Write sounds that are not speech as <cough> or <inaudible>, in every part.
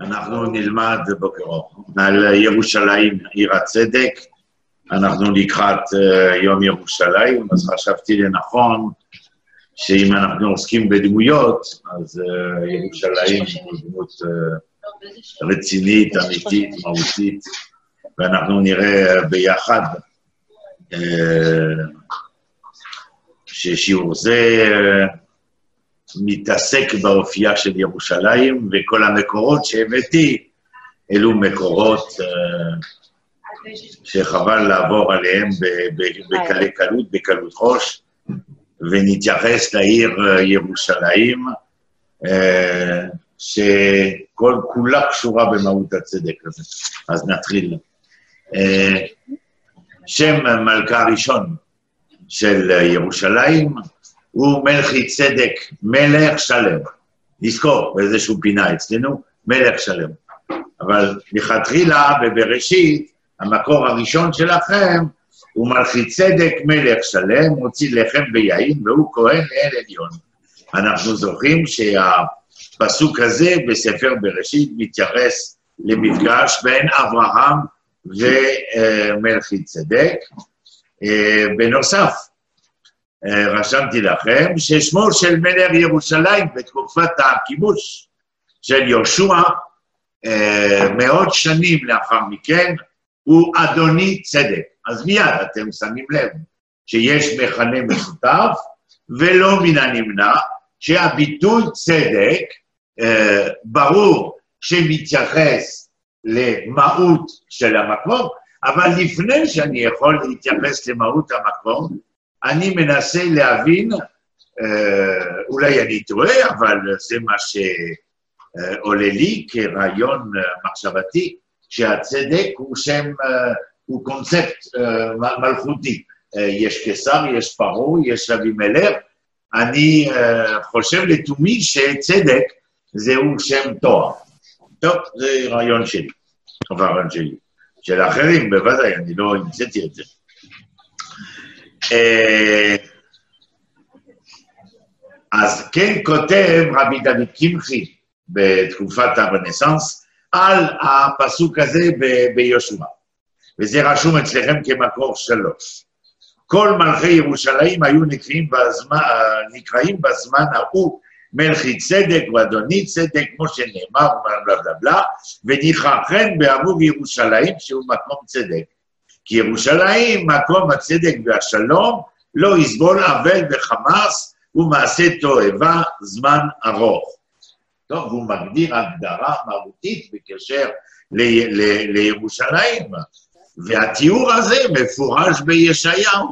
אנחנו נלמד בוקר אור על ירושלים, עיר הצדק. אנחנו לקראת uh, יום ירושלים, אז חשבתי לנכון שאם אנחנו עוסקים בדמויות, אז uh, ירושלים היא דמות uh, רצינית, אמיתית, מהותית, ואנחנו נראה ביחד ששיעור זה מתעסק באופייה של ירושלים, וכל המקורות שהבאתי אלו מקורות uh, שחבל לעבור עליהם בקלי קלות, בקלות ראש, ונתייחס לעיר ירושלים, שכל כולה קשורה במהות הצדק הזה. אז נתחיל. שם מלכה הראשון של ירושלים הוא מלכי צדק, מלך שלם. נזכור באיזשהו פינה אצלנו, מלך שלם. אבל לכתחילה, בבראשית, המקור הראשון שלכם הוא מלכי צדק מלך שלם, מוציא לחם ויין, והוא כהן לאל עליון. אנחנו זוכרים שהפסוק הזה בספר בראשית מתייחס למפגש בין אברהם ומלכי צדק. בנוסף, רשמתי לכם ששמו של מלך ירושלים בתקופת הכיבוש של יהושע, מאות שנים לאחר מכן, הוא אדוני צדק. אז מיד אתם שמים לב שיש מכנה משותף, ולא מן הנמנע שהביטוי צדק, אה, ברור שמתייחס למהות של המקום, אבל לפני שאני יכול להתייחס למהות המקום, אני מנסה להבין, אה, אולי אני טועה, אבל זה מה שעולה לי כרעיון מחשבתי, שהצדק הוא שם, אה, הוא קונספט אה, מלכותי. אה, יש קיסר, יש פרעה, יש אבימלך. אני חושב לתומי שצדק זהו שם תואר. טוב, זה רעיון שלי, רעיון שלי. של האחרים, בוודאי, אני לא המצאתי את זה. אז כן כותב רבי דוד קמחי בתקופת הרנסאנס, על הפסוק הזה ביהושע. וזה רשום אצלכם כמקור שלוש. כל מלכי ירושלים היו נקראים בזמן, נקראים בזמן ההוא מלכי צדק ואדוני צדק, כמו שנאמר, בלה בלה בלה, וניחא חן בעבור ירושלים, שהוא מקום צדק. כי ירושלים, מקום הצדק והשלום, לא יסבול אבל וחמאס ומעשה תועבה זמן ארוך. טוב, הוא מגדיר הגדרה מהותית בקשר ל- ל- לירושלים, והתיאור הזה מפורש בישעיהו.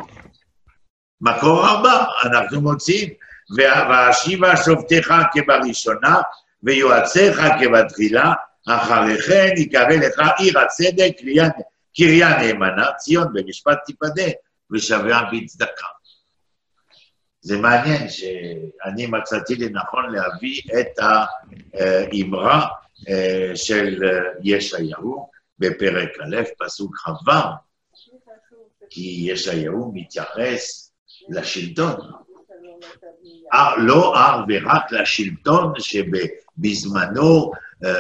מקור ארבע, אנחנו מוצאים, ואשיבה שופטיך כבראשונה, ויועציך כבתחילה, אחרי כן יקרא לך עיר הצדק, קריה נאמנה, ציון במשפט תיפדה, ושביה בצדקה. זה מעניין שאני מצאתי לנכון להביא את האמרה אה, של ישעיהו בפרק א', פסוק כ"ו, כי ישעיהו מתייחס לשלטון. לא אך ורק לשלטון שבזמנו אה,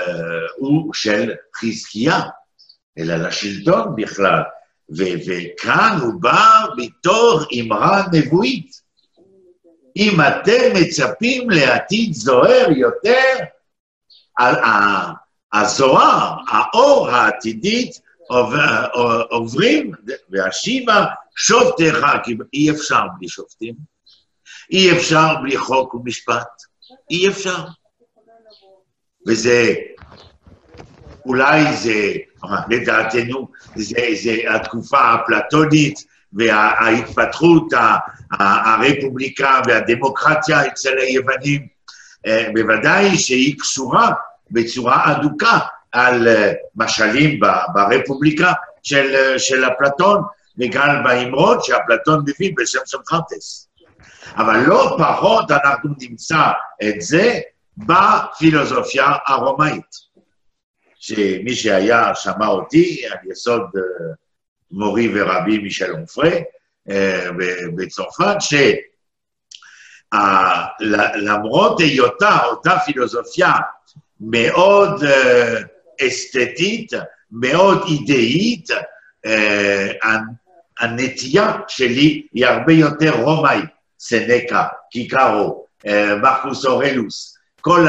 הוא של חזקיה, אלא לשלטון בכלל. וכאן הוא בא מתוך אמרה נבואית. אם אתם מצפים לעתיד זוהר יותר, הזוהר, האור העתידית עוברים, והשיבה שופטיך, כי אי אפשר בלי שופטים, אי אפשר בלי חוק ומשפט, אי אפשר. וזה, אולי זה, לדעתנו, זה, זה התקופה האפלטונית וההתפתחות הרפובליקה והדמוקרטיה אצל היוונים, אה, בוודאי שהיא קשורה בצורה אדוקה על אה, משלים ברפובליקה של, אה, של אפלטון, וגם באמרות שאפלטון מביא בשם סוקרטס. אבל לא פחות אנחנו נמצא את זה בפילוסופיה הרומאית. שמי שהיה שמע אותי על יסוד מורי ורבי מישל אונפרה, אה, בצרפת, שלמרות היותה, אותה פילוסופיה מאוד אה, אסתטית, מאוד אידאית, אה, הנטייה שלי היא הרבה יותר רומאי, סנקה, קיקרו, אה, מרקוס אורלוס, כל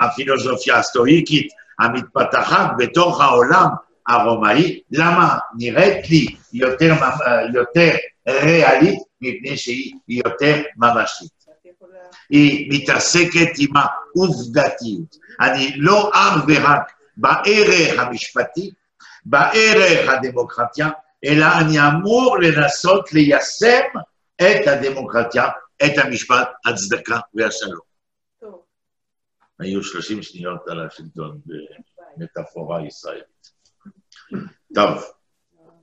הפילוסופיה הסטואיקית המתפתחת בתוך העולם הרומאי, למה נראית לי יותר, יותר ריאלית? מפני שהיא יותר ממשית. היא מתעסקת עם העובדתיות. אני לא אך ורק בערך המשפטי, בערך הדמוקרטיה, אלא אני אמור לנסות ליישם את הדמוקרטיה, את המשפט, הצדקה והשלום. היו 30 שניות על השלטון במטאפורה ישראלית. טוב,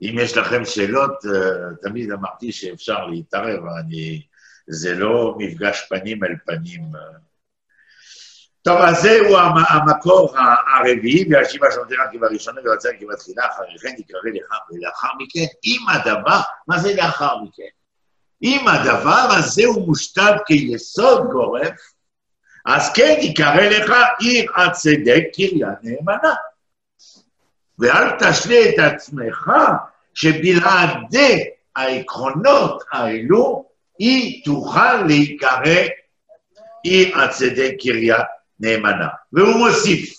אם יש לכם שאלות, אה, תמיד אמרתי שאפשר להתערב, אני, זה לא מפגש פנים אל פנים. טוב, אז זהו המקור הרביעי, והשיבה שנותן רק כבראשונה ורצה כבתחילה, אחרי כן יקרא לך, ולאחר מכן, אם הדבר, מה זה לאחר מכן? אם הדבר הזה הוא מושתת כיסוד גורף, אז כן יקרא לך עיר הצדק קריה נאמנה. ואל תשלה את עצמך שבלעדי העקרונות האלו, היא תוכל להיקרא עיר הצדק קריית נאמנה. והוא מוסיף,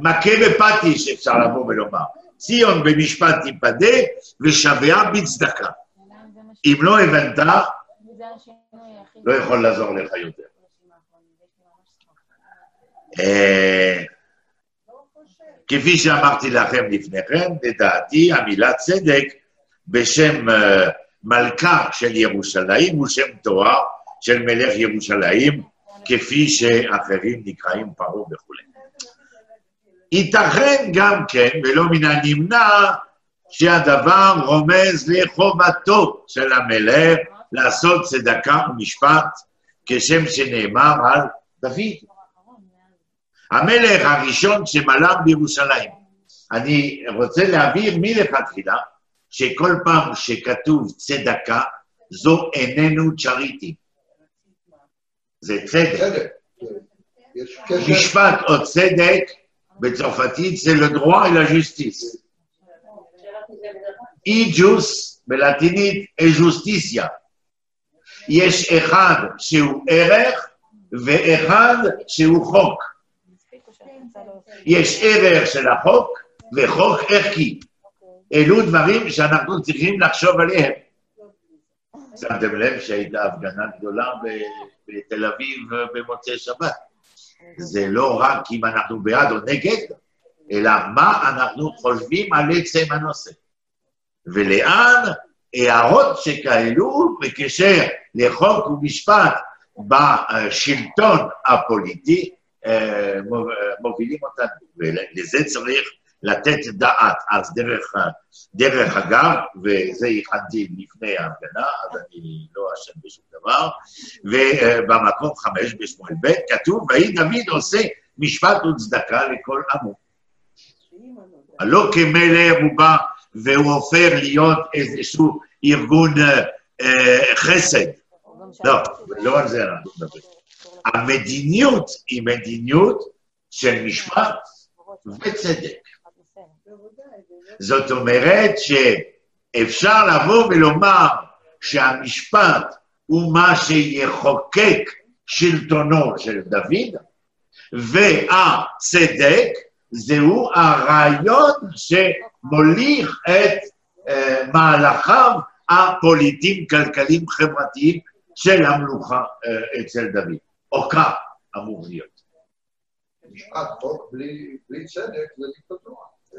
מכה ופטיש אפשר לבוא ולומר, ציון במשפט תיפדה ושביה בצדקה. אם לא הבנת, לא יכול לעזור לך יותר. אה, כפי שאמרתי לכם לפני כן, לדעתי המילה צדק בשם uh, מלכה של ירושלים הוא שם תואר של מלך ירושלים, כפי שאחרים נקראים פרעה וכו'. ייתכן גם כן, ולא מן הנמנע, שהדבר רומז לחובתו של המלך לעשות צדקה ומשפט, כשם שנאמר על דוד. המלך הראשון שמלך בירושלים. אני רוצה להבהיר מלכתחילה שכל פעם שכתוב צדקה, זו איננו צ'ריטי. זה צדק. משפט או צדק, בצרפתית זה לדרוע אל הג'וסטיס. אי ג'וס, בלטינית אג'וסטיסיה. יש אחד שהוא ערך ואחד שהוא חוק. יש ערך של החוק וחוק ערכי. אלו דברים שאנחנו צריכים לחשוב עליהם. שמתם לב שהייתה הפגנה גדולה בתל אביב במוצאי שבת. זה לא רק אם אנחנו בעד או נגד, אלא מה אנחנו חושבים על עצם הנושא. ולאן הערות שכאלו בקשר לחוק ומשפט בשלטון הפוליטי מובילים אותנו, ולזה צריך לתת דעת. אז דרך, דרך אגב, וזה הכנתי לפני ההפגנה, אז אני לא אשם בשום דבר, ובמקום חמש בשמואל ב' כתוב, ויהי דוד עושה משפט וצדקה לכל עמו. לא כמלך הוא בא והוא הופך להיות איזשהו ארגון אה, חסד. לא, לא על זה אנחנו מדברים. המדיניות היא מדיניות של משפט וצדק. זאת אומרת שאפשר לבוא ולומר שהמשפט הוא מה שיחוקק שלטונו של דוד, והצדק זהו הרעיון שמוליך את uh, מהלכיו הפוליטיים, כלכליים, חברתיים של המלוכה uh, אצל דוד. או כך אמור להיות. משפט חוק בלי צדק זה דיקטטורה. זו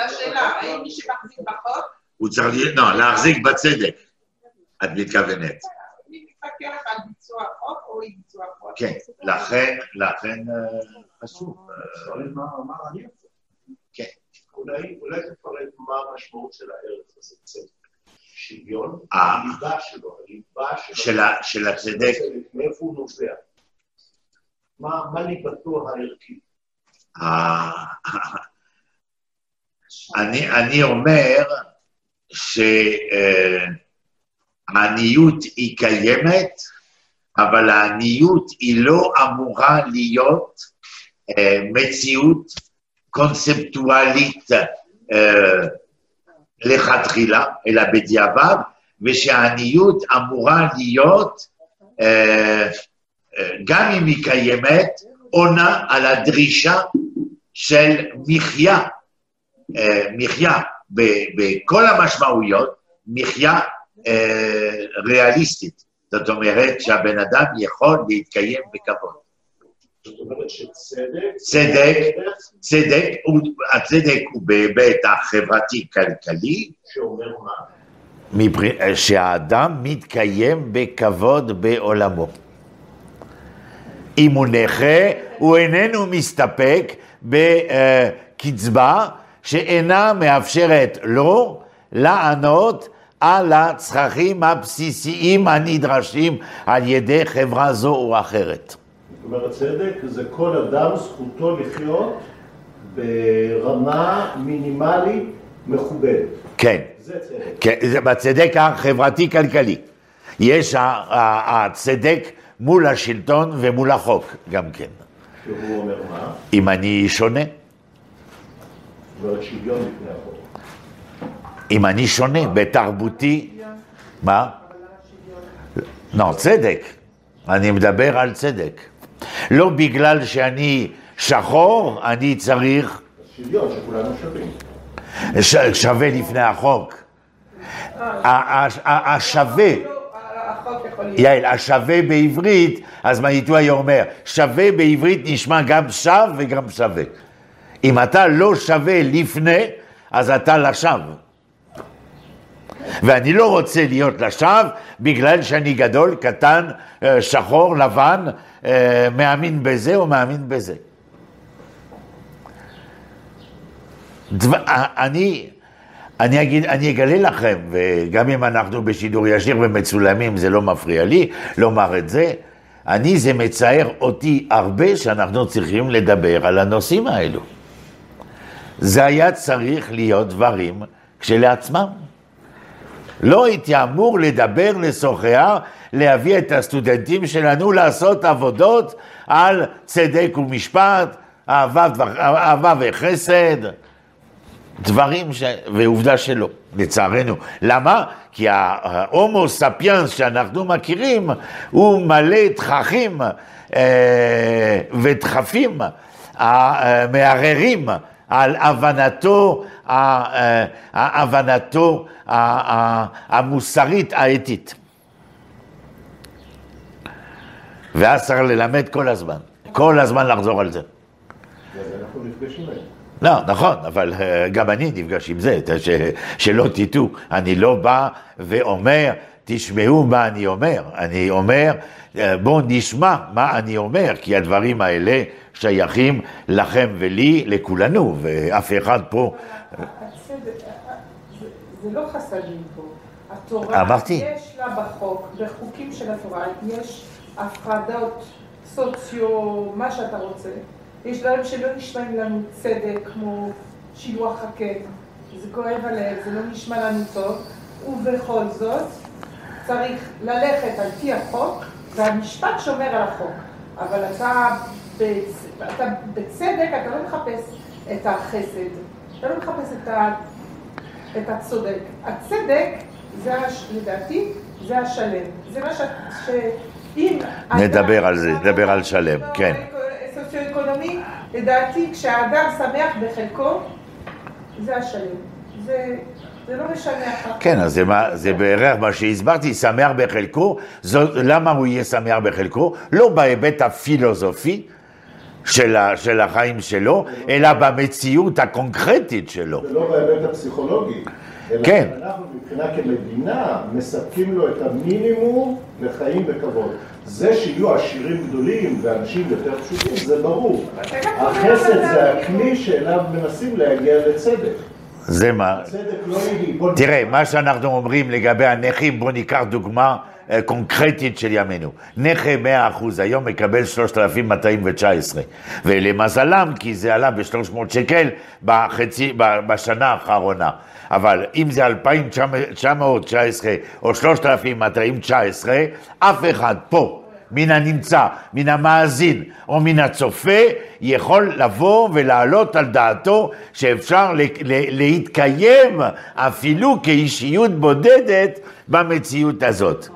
השאלה, האם מי שמחזיק בחוק... הוא צריך, לא, להחזיק בצדק, את מתכוונת. להתפקח על ביצוע החוק או אי ביצוע החוק. כן, לכן, לכן חשוב. כן. אולי תפרט מה המשמעות של הערך הזה, צדק. שוויון, הליבה שלו, הליבה שלו. של הצדק. מאיפה הוא נובע? מה ליבתו הערכית? אני אומר העניות היא קיימת, אבל העניות היא לא אמורה להיות אה, מציאות קונספטואלית אה, לכתחילה, אלא בדיעבד, ושהעניות אמורה להיות, אה, אה, גם אם היא קיימת, עונה על הדרישה של מחיה, אה, מחיה בכל המשמעויות, מחיה ריאליסטית. זאת אומרת שהבן אדם יכול להתקיים בכבוד. זאת אומרת שצדק... צדק, צדק, הצדק הוא בהיבט החברתי-כלכלי. שאומר מה? שהאדם מתקיים בכבוד בעולמו. אם הוא נכה, הוא איננו מסתפק בקצבה שאינה מאפשרת לו לענות על הצרכים הבסיסיים הנדרשים על ידי חברה זו או אחרת. זאת אומרת, צדק זה כל אדם זכותו לחיות ברמה מינימלית מכובדת. כן. זה צדק. כן, זה בצדק החברתי-כלכלי. יש הצדק מול השלטון ומול החוק גם כן. שהוא אומר מה? אם אני שונה. זאת אומרת שוויון לפני החוק. אם אני שונה בתרבותי, מה? לא, צדק. אני מדבר על צדק. לא בגלל שאני שחור, אני צריך... שוויון, שכולנו שווים. שווה לפני החוק. השווה, יעל, השווה בעברית, אז מניטו היה אומר, שווה בעברית נשמע גם שו וגם שווה. אם אתה לא שווה לפני, אז אתה לשווא. ואני לא רוצה להיות לשווא בגלל שאני גדול, קטן, אה, שחור, לבן, אה, מאמין בזה או מאמין בזה. דבר, אה, אני, אני, אגיד, אני אגלה לכם, וגם אם אנחנו בשידור ישיר ומצולמים, זה לא מפריע לי לומר את זה, אני, זה מצער אותי הרבה שאנחנו צריכים לדבר על הנושאים האלו. זה היה צריך להיות דברים כשלעצמם. לא הייתי אמור לדבר, לשוחח, להביא את הסטודנטים שלנו לעשות עבודות על צדק ומשפט, אהבה, אהבה וחסד, דברים ש... ועובדה שלא, לצערנו. למה? כי ההומו ספיאנס שאנחנו מכירים הוא מלא תככים אה, ודחפים אה, מערערים על הבנתו, אה, הבנתו המוסרית האתית. ואז צריך ללמד כל הזמן, כל הזמן לחזור על זה. לא, נכון, אבל אה, גם אני נפגש עם זה, ש, שלא תטעו, אני לא בא ואומר, תשמעו מה אני אומר, אני אומר, אה, בואו נשמע מה אני אומר, כי הדברים האלה שייכים לכם ולי, לכולנו, ואף אחד פה... זה לא חסדים פה. התורה, אמרתי. יש לה בחוק, בחוקים של התורה, יש הפרדות סוציו, מה שאתה רוצה. יש דברים שלא נשמעים לנו צדק, כמו שילוח הקן. זה כואב הלב, זה לא נשמע לנו טוב, ובכל זאת צריך ללכת על פי החוק, והמשפט שומר על החוק. אבל אתה, בצ... אתה בצדק, אתה לא מחפש את החסד, אתה לא מחפש את, ה... את הצודק. הצדק, זה הש... לדעתי, זה השלם. זה מה ש... שאם... נדבר על זה, נדבר על שלם, כן. סוציו-אקונומי, לדעתי, כשהאדם שמח בחלקו, זה השלם. זה... זה לא משנה אחר כן, אז זה, מה, זה בערך מה שהסברתי, שמח בחלקו. זו, למה הוא יהיה שמח בחלקו? לא בהיבט הפילוסופי של, ה, של החיים שלו, אלא במציאות הקונקרטית שלו. זה לא בהיבט הפסיכולוגי. כן. אנחנו מבחינה כמדינה מספקים לו את המינימום לחיים בכבוד. זה שיהיו עשירים גדולים ואנשים יותר פשוטים, זה ברור. החסד זה הכלי שאליו מנסים להגיע לצדק. זה מה... לא תראה, מה שאנחנו אומרים לגבי הנכים, בואו ניקח דוגמה אה, קונקרטית של ימינו. נכה 100% היום מקבל 3,219, ולמזלם, כי זה עלה ב-300 שקל בחצי, בשנה האחרונה. אבל אם זה 2,919 או 3,219, אף אחד פה מן הנמצא, מן המאזין או מן הצופה, יכול לבוא ולהעלות על דעתו שאפשר להתקיים אפילו כאישיות בודדת במציאות הזאת.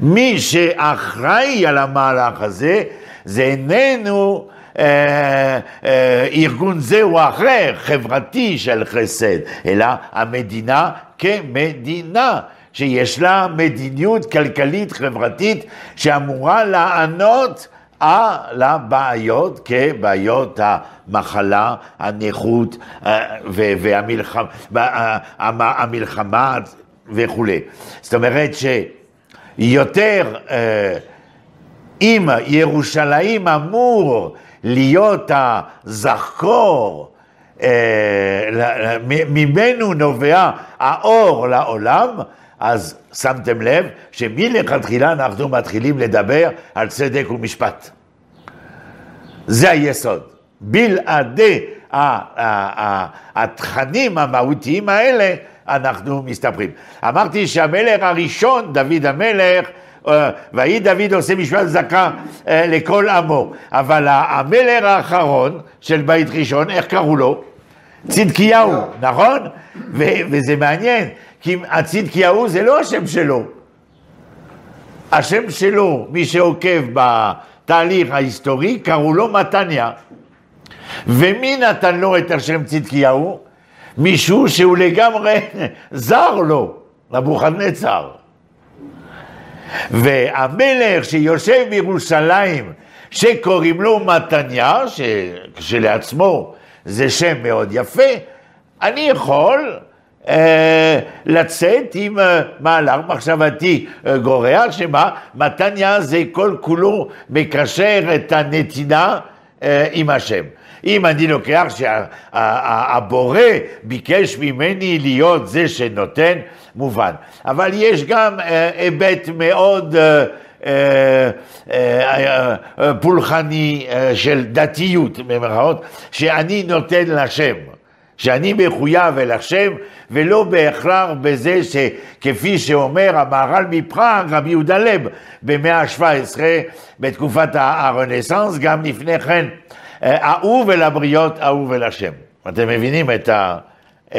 מי שאחראי על המהלך הזה, זה איננו אה, אה, ארגון זה או אחר, חברתי של חסד, אלא המדינה כמדינה. שיש לה מדיניות כלכלית חברתית שאמורה לענות על הבעיות כבעיות המחלה, הנכות אה, והמלחמה וכולי. זאת אומרת שיותר, אה, אם ירושלים אמור להיות הזכור, אה, ממנו נובע האור לעולם, אז שמתם לב שמלכתחילה אנחנו מתחילים לדבר על צדק ומשפט. זה היסוד. בלעדי התכנים המהותיים האלה, אנחנו מסתפרים. אמרתי שהמלך הראשון, דוד המלך, אה, ויהי דוד עושה משפט צדקה אה, לכל עמו, אבל המלך האחרון של בית ראשון, איך קראו לו? צדקיהו, נכון? וזה מעניין, כי הצדקיהו זה לא השם שלו. השם שלו, מי שעוקב בתהליך ההיסטורי, קראו לו מתניה. ומי נתן לו את השם צדקיהו? מישהו שהוא לגמרי <laughs> זר לו, נבוכדנצר. והמלך שיושב בירושלים, שקוראים לו מתניה, שכשלעצמו זה שם מאוד יפה, אני יכול לצאת עם אה, מהלך מחשבתי אה, גורע, שמה? מתניה זה כל כולו מקשר את הנתינה עם השם. אם אני לוקח שהבורא ביקש ממני להיות זה שנותן, מובן. אבל יש גם היבט מאוד פולחני של דתיות, במירכאות, שאני נותן לשם. שאני מחויב אל השם, ולא בהכרח בזה שכפי שאומר המהר"ל מפראג, רבי יהודה לב, במאה ה-17, בתקופת הרנסאנס, גם לפני כן, אהוב אל הבריות, אהוב אל השם. אתם מבינים את ה...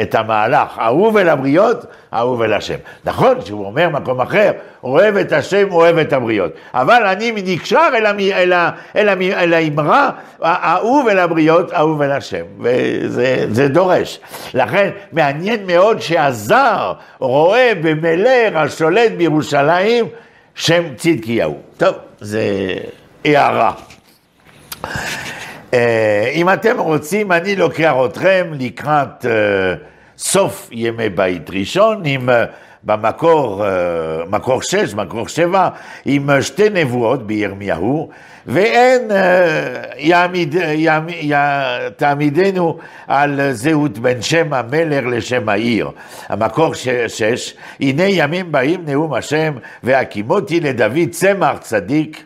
את המהלך, אהוב אל הבריות, אהוב אל השם. נכון שהוא אומר מקום אחר, אוהב את השם, אוהב את הבריות. אבל אני נקשר אל, המ... אל, ה... אל, המ... אל האמרה, אהוב אל הבריות, אהוב אל השם. וזה דורש. לכן מעניין מאוד שהזר רואה במלך השולט בירושלים שם צדקיהו. טוב, זה הערה. אה, אם אתם רוצים, אני לוקח אתכם לקראת אה, סוף ימי בית ראשון, עם אה, במקור, מקור שש, מקור שבע, עם שתי נבואות בירמיהו, ואין יעמיד, יעמיד, תעמידנו על זהות בין שם המלך לשם העיר. המקור שש, הנה ימים באים נאום השם, והקימותי לדוד צמח צדיק,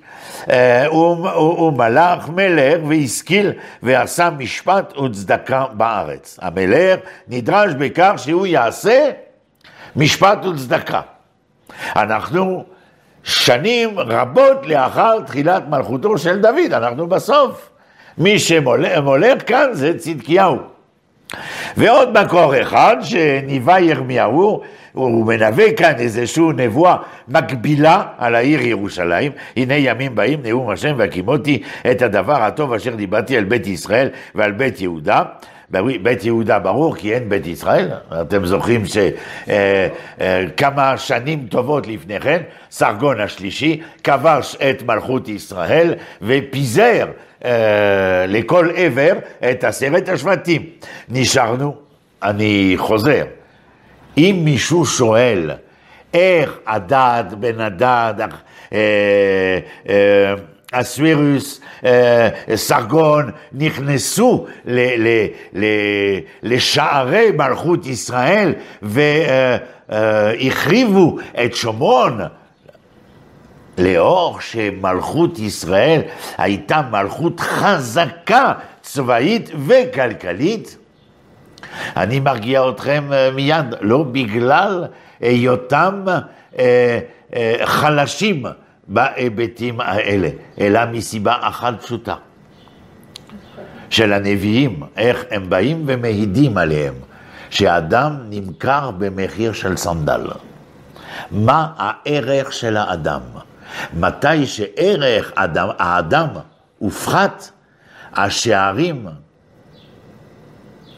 אה, הוא מלך מלך והשכיל ועשה משפט וצדקה בארץ. המלך נדרש בכך שהוא יעשה משפט וצדקה. אנחנו שנים רבות לאחר תחילת מלכותו של דוד, אנחנו בסוף. מי שמולך כאן זה צדקיהו. ועוד מקור אחד שניבא ירמיהו, הוא מנבא כאן איזושהי נבואה מקבילה על העיר ירושלים. הנה ימים באים נאום השם והקימותי את הדבר הטוב אשר דיברתי על בית ישראל ועל בית יהודה. בית יהודה ברור כי אין בית ישראל, אתם זוכרים שכמה אה, אה, שנים טובות לפני כן, סרגון השלישי כבש את מלכות ישראל ופיזר אה, לכל עבר את עשרת השבטים. נשארנו, אני חוזר, אם מישהו שואל איך הדעת בן הדעת, אה, אה, אסווירוס, סרגון, נכנסו לשערי מלכות ישראל והחריבו את שומרון. לאור שמלכות ישראל הייתה מלכות חזקה צבאית וכלכלית, אני מרגיע אתכם מיד, לא בגלל היותם אה, אה, חלשים בהיבטים האלה, אלא מסיבה אחת פשוטה, של הנביאים, איך הם באים ומעידים עליהם, שאדם נמכר במחיר של סנדל. מה הערך של האדם? מתי שערך אדם, האדם הופחת, השערים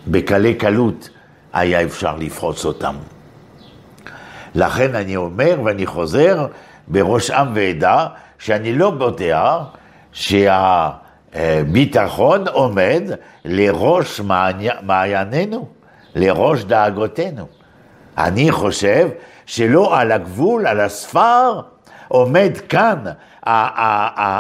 בקלי קלות היה אפשר לפרוץ אותם. לכן אני אומר ואני חוזר בראש עם ועדה, שאני לא בוטח שהביטחון עומד לראש מעיינינו, לראש דאגותינו. אני חושב שלא על הגבול, על הספר, עומד כאן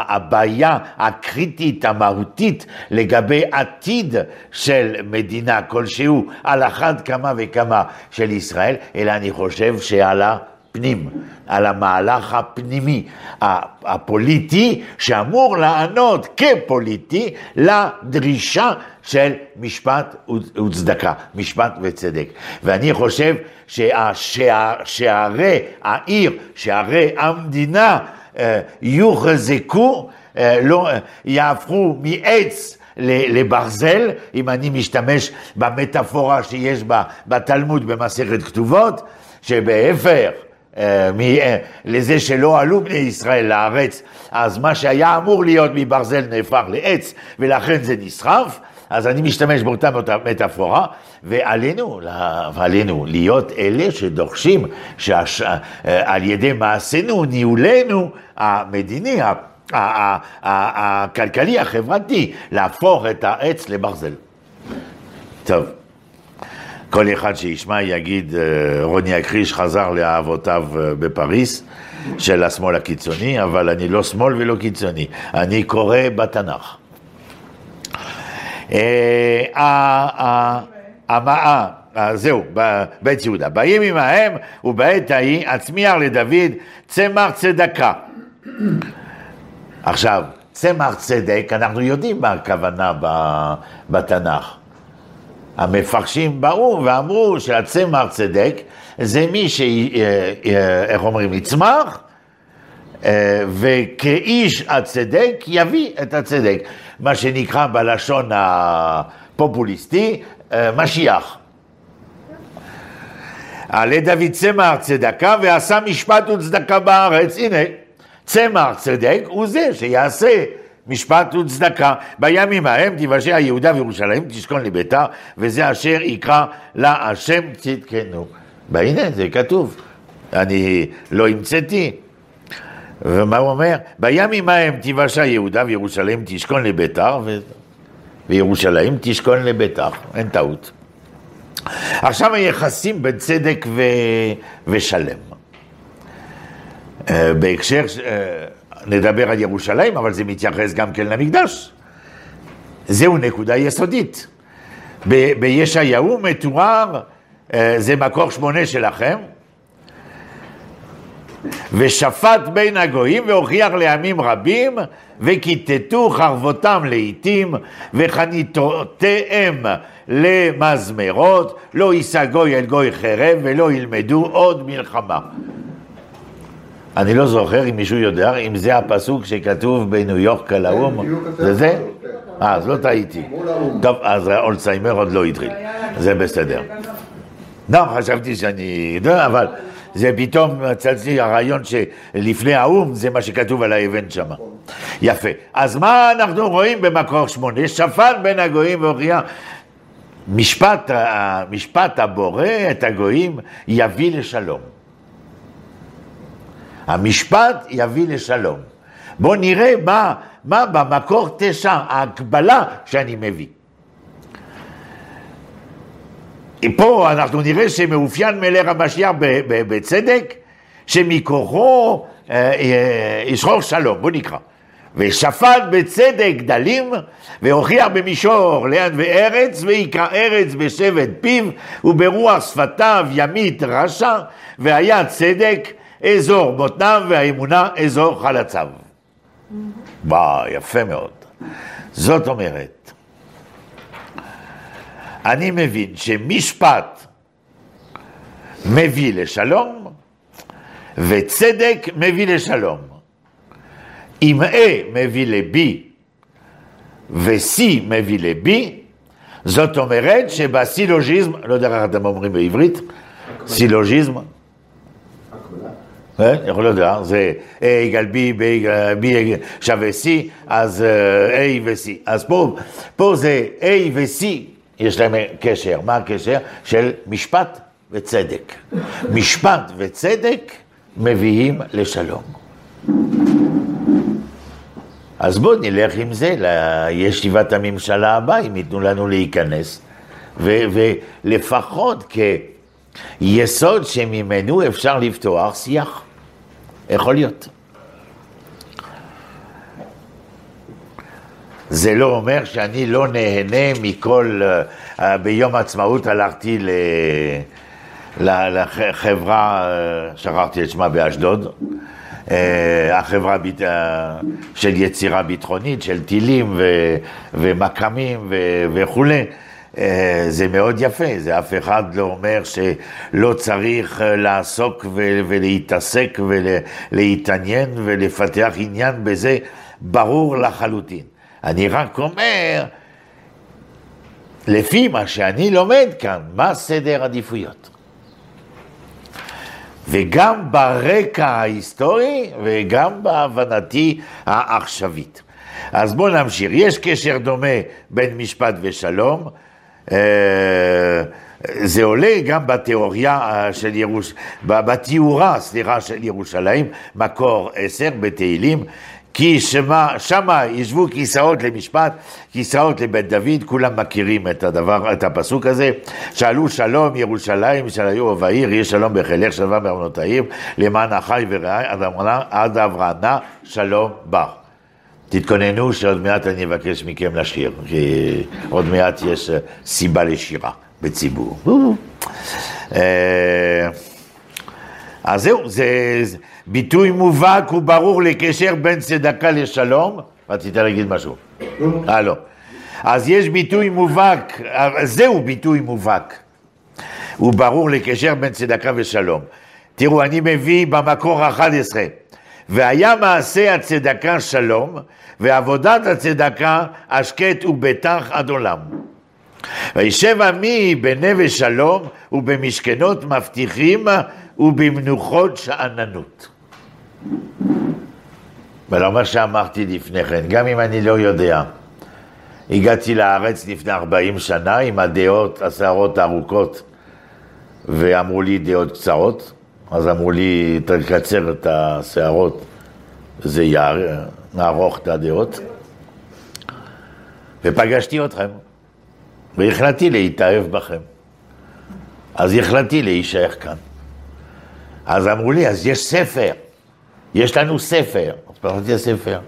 הבעיה הקריטית, המהותית, לגבי עתיד של מדינה כלשהו, על אחת כמה וכמה של ישראל, אלא אני חושב שעל הפנים, על המהלך הפנימי, הפוליטי, שאמור לענות כפוליטי לדרישה של משפט וצדקה, משפט וצדק. ואני חושב ששערי העיר, שערי המדינה, אה, יוחזקו, אה, לא, יהפכו מעץ לברזל, אם אני משתמש במטאפורה שיש בתלמוד במסכת כתובות, שבהפך אה, לזה שלא עלו בני ישראל לארץ, אז מה שהיה אמור להיות מברזל נהפך לעץ, ולכן זה נשרף. אז אני משתמש באותה מטאפורה, ועלינו, ועלינו להיות אלה שדורשים שעל אה, ידי מעשינו, ניהולנו המדיני, הכלכלי, החברתי, להפוך את העץ לברזל. טוב, כל אחד שישמע יגיד, אה, רוני הקריש חזר לאהבותיו אה, בפריס, של השמאל הקיצוני, אבל אני לא שמאל ולא קיצוני, אני קורא בתנ"ך. המאה, זהו, בית יהודה. באים עמהם ובעת ההיא הצמיח לדוד צמח צדקה. עכשיו, צמח צדק, אנחנו יודעים מה הכוונה בתנ"ך. המפרשים באו ואמרו שהצמח צדק זה מי ש... אה, אה, איך אומרים? יצמח, אה, וכאיש הצדק יביא את הצדק. מה שנקרא בלשון הפופוליסטי, משיח. עלי דוד צמח צדקה ועשה משפט וצדקה בארץ. הנה, צמח צדק הוא זה שיעשה משפט וצדקה. בימים ההם תיוושע יהודה וירושלים, תשכון לביתר, וזה אשר יקרא לה השם צדקנו. והנה, זה כתוב. אני לא המצאתי. ומה הוא אומר? בימים ההם תיוושע יהודה וירושלים תשכון לביתר, ו... וירושלים תשכון לביתר, אין טעות. עכשיו היחסים בין צדק ו... ושלם. אה, בהקשר, אה, נדבר על ירושלים, אבל זה מתייחס גם כן למקדש. זהו נקודה יסודית. ב- בישעיהו מתואר, אה, זה מקור שמונה שלכם, ושפט בין הגויים והוכיח לעמים רבים, וכיתתו חרבותם לעיתים, וחניתותיהם למזמרות, לא יישא גוי אל גוי חרב, ולא ילמדו עוד מלחמה. אני לא זוכר אם מישהו יודע אם זה הפסוק שכתוב בניו יורק על האו"ם, זה זה? אה, אז לא טעיתי. טוב, אז האולצהיימר עוד לא התחיל, זה בסדר. לא, חשבתי שאני... אבל זה פתאום מצאתי הרעיון שלפני האו"ם זה מה שכתוב על האבן שמה. יפה. אז מה אנחנו רואים במקור שמונה? שפט בין הגויים והוכיח. משפט, משפט הבורא את הגויים יביא לשלום. המשפט יביא לשלום. בואו נראה מה, מה במקור תשע, ההקבלה שאני מביא. פה אנחנו נראה שמאופיין מלך המשיח בצדק, שמכוחו אה, אה, ישחור שלום. בואו נקרא. ושפט בצדק גדלים, והוכיח במישור לאן וארץ, ויקרא ארץ בשבט פיו, וברוח שפתיו ימית רשע, והיה צדק אזור מותניו, והאמונה אזור חלציו. וואו, יפה מאוד. זאת אומרת, אני מבין שמשפט מביא לשלום, וצדק מביא לשלום. אם A מביא ל-B ו-C מביא ל-B, זאת אומרת שבסילוג'יזם, לא יודע איך אתם אומרים בעברית, סילוג'יזם? יכול להיות, אה? זה A יגאל B, B שווה C, אז אה, A ו-C. אז פה, פה זה A ו-C, יש להם קשר. מה הקשר? של משפט וצדק. משפט וצדק מביאים לשלום. אז בואו נלך עם זה לישיבת הממשלה הבאה, אם ייתנו לנו להיכנס, ולפחות כיסוד שממנו אפשר לפתוח שיח. יכול להיות. זה לא אומר שאני לא נהנה מכל... Uh, ביום העצמאות הלכתי ל... לחברה, uh, שכחתי את שמה באשדוד, uh, החברה בית... של יצירה ביטחונית, של טילים ו... ומכ"מים ו... וכולי. זה מאוד יפה, זה אף אחד לא אומר שלא צריך לעסוק ולהתעסק ולהתעניין ולפתח עניין בזה, ברור לחלוטין. אני רק אומר, לפי מה שאני לומד כאן, מה סדר עדיפויות. וגם ברקע ההיסטורי וגם בהבנתי העכשווית. אז בואו נמשיך. יש קשר דומה בין משפט ושלום. אה, זה עולה גם בתיאוריה אה, של ירושלים, בתיאורה, סליחה, של ירושלים, מקור עשר בתהילים, כי שמה, שמה ישבו כיסאות למשפט, כיסאות לבית דוד, כולם מכירים את הדבר, את הפסוק הזה. שאלו שלום ירושלים, שהיו ובעיר, יהיה שלום בחילך שלווה בארמונות העיר, למען החי ורעי עד אברהנה שלום בך. תתכוננו שעוד מעט אני אבקש מכם לשיר, כי עוד מעט יש סיבה לשירה בציבור. אה, אז זהו, זה ביטוי מובהק וברור לקשר בין צדקה לשלום. רצית להגיד משהו? אה, לא. אז יש ביטוי מובהק, זהו ביטוי מובהק. הוא ברור לקשר בין צדקה ושלום. תראו, אני מביא במקור 11, והיה מעשה הצדקה שלום, ועבודת הצדקה השקט ובטח עד עולם. וישב עמי בנווה שלום ובמשכנות מבטיחים ובמנוחות שאננות. ולא מה שאמרתי לפני כן, גם אם אני לא יודע. הגעתי לארץ לפני 40 שנה עם הדעות, השערות הארוכות, ואמרו לי דעות קצרות, אז אמרו לי, תקצר את השערות, זה יערוך את הדעות. ופגשתי אתכם, והחלטתי להתאהב בכם. אז החלטתי להישאר כאן. אז אמרו לי, אז יש ספר, יש לנו ספר. אז פתחתי הספר.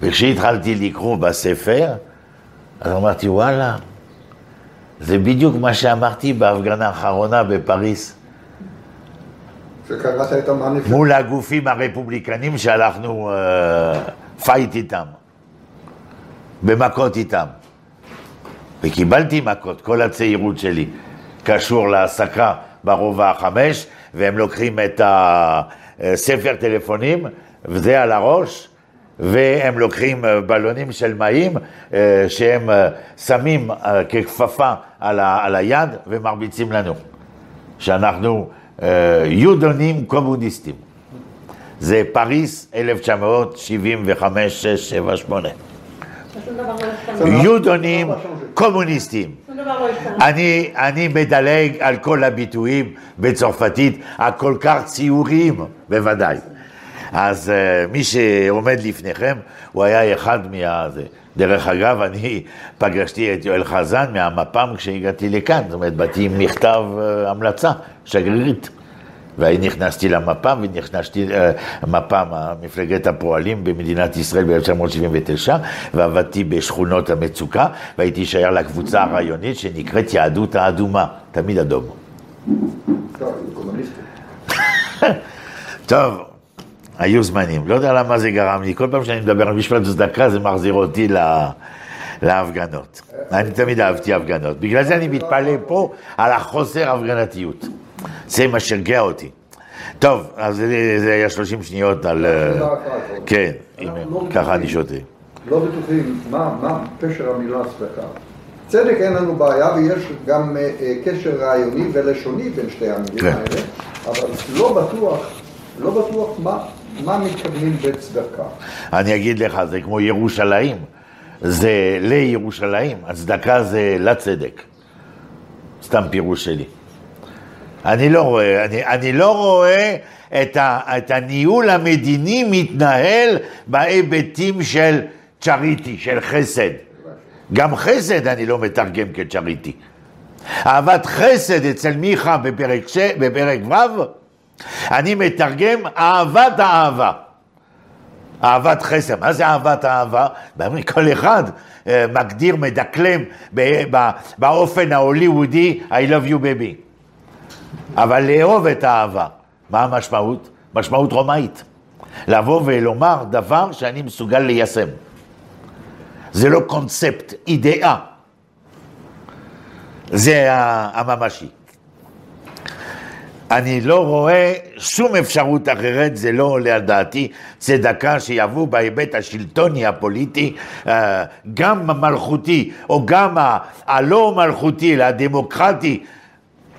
וכשהתחלתי לקרוא בספר, אז אמרתי, וואלה, זה בדיוק מה שאמרתי בהפגנה האחרונה בפריס. שקראת את המניפסט. מול הגופים הרפובליקנים שהלכנו אה, פייט איתם, במכות איתם. וקיבלתי מכות, כל הצעירות שלי קשור להעסקה ברובע החמש, והם לוקחים את הספר טלפונים, וזה על הראש, והם לוקחים בלונים של מים אה, שהם אה, שמים אה, ככפפה על, ה, על היד ומרביצים לנו, שאנחנו יודונים קומוניסטים. זה פריס 1975, 6, 7, 8. יודונים קומוניסטים. אני, אני מדלג על כל הביטויים בצרפתית הכל כך ציוריים, בוודאי. אז uh, מי שעומד לפניכם, הוא היה אחד מה... דרך אגב, אני פגשתי את יואל חזן מהמפ"ם כשהגעתי לכאן, זאת אומרת, באתי עם מכתב uh, המלצה, שגרירית. ונכנסתי למפ"ם, ונכנסתי למפ"ם, מפלגת הפועלים במדינת ישראל ב-1979, ועבדתי בשכונות המצוקה, והייתי שייך לקבוצה הרעיונית שנקראת יהדות האדומה, תמיד אדום. טוב, <laughs> היו זמנים. לא יודע למה זה גרם לי, כל פעם שאני מדבר על משפט צדקה זה מחזיר אותי להפגנות. אני תמיד אהבתי הפגנות. בגלל זה אני מתפלא פה על החוסר הפגנתיות. זה מה שהרגיע אותי. טוב, אז זה היה 30 שניות על... כן, ככה אני שותה. לא בטוחים מה פשר המילה צדקה. צדק אין לנו בעיה ויש גם קשר רעיוני ולשוני בין שתי המילים כן. האלה, אבל לא בטוח, לא בטוח מה, מה מתכוונים בצדקה. אני אגיד לך, זה כמו ירושלים, זה לירושלים, הצדקה זה לצדק. סתם פירוש שלי. אני לא רואה, אני, אני לא רואה את, ה, את הניהול המדיני מתנהל בהיבטים של צ'ריטי, של חסד. גם חסד אני לא מתרגם כצ'ריטי. אהבת חסד אצל מיכה בפרק. בפרק ו', אני מתרגם אהבת האהבה. אהבת חסד. מה זה אהבת האהבה? כל אחד אה, מגדיר, מדקלם באופן ההוליוודי, I love you baby. אבל לאהוב את האהבה, מה המשמעות? משמעות רומאית. לבוא ולומר דבר שאני מסוגל ליישם. זה לא קונספט, אידאה. זה הממשי. אני לא רואה שום אפשרות אחרת, זה לא עולה על דעתי, צדקה שיבוא בהיבט השלטוני הפוליטי, אה, גם המלכותי או גם הלא מלכותי, הדמוקרטי,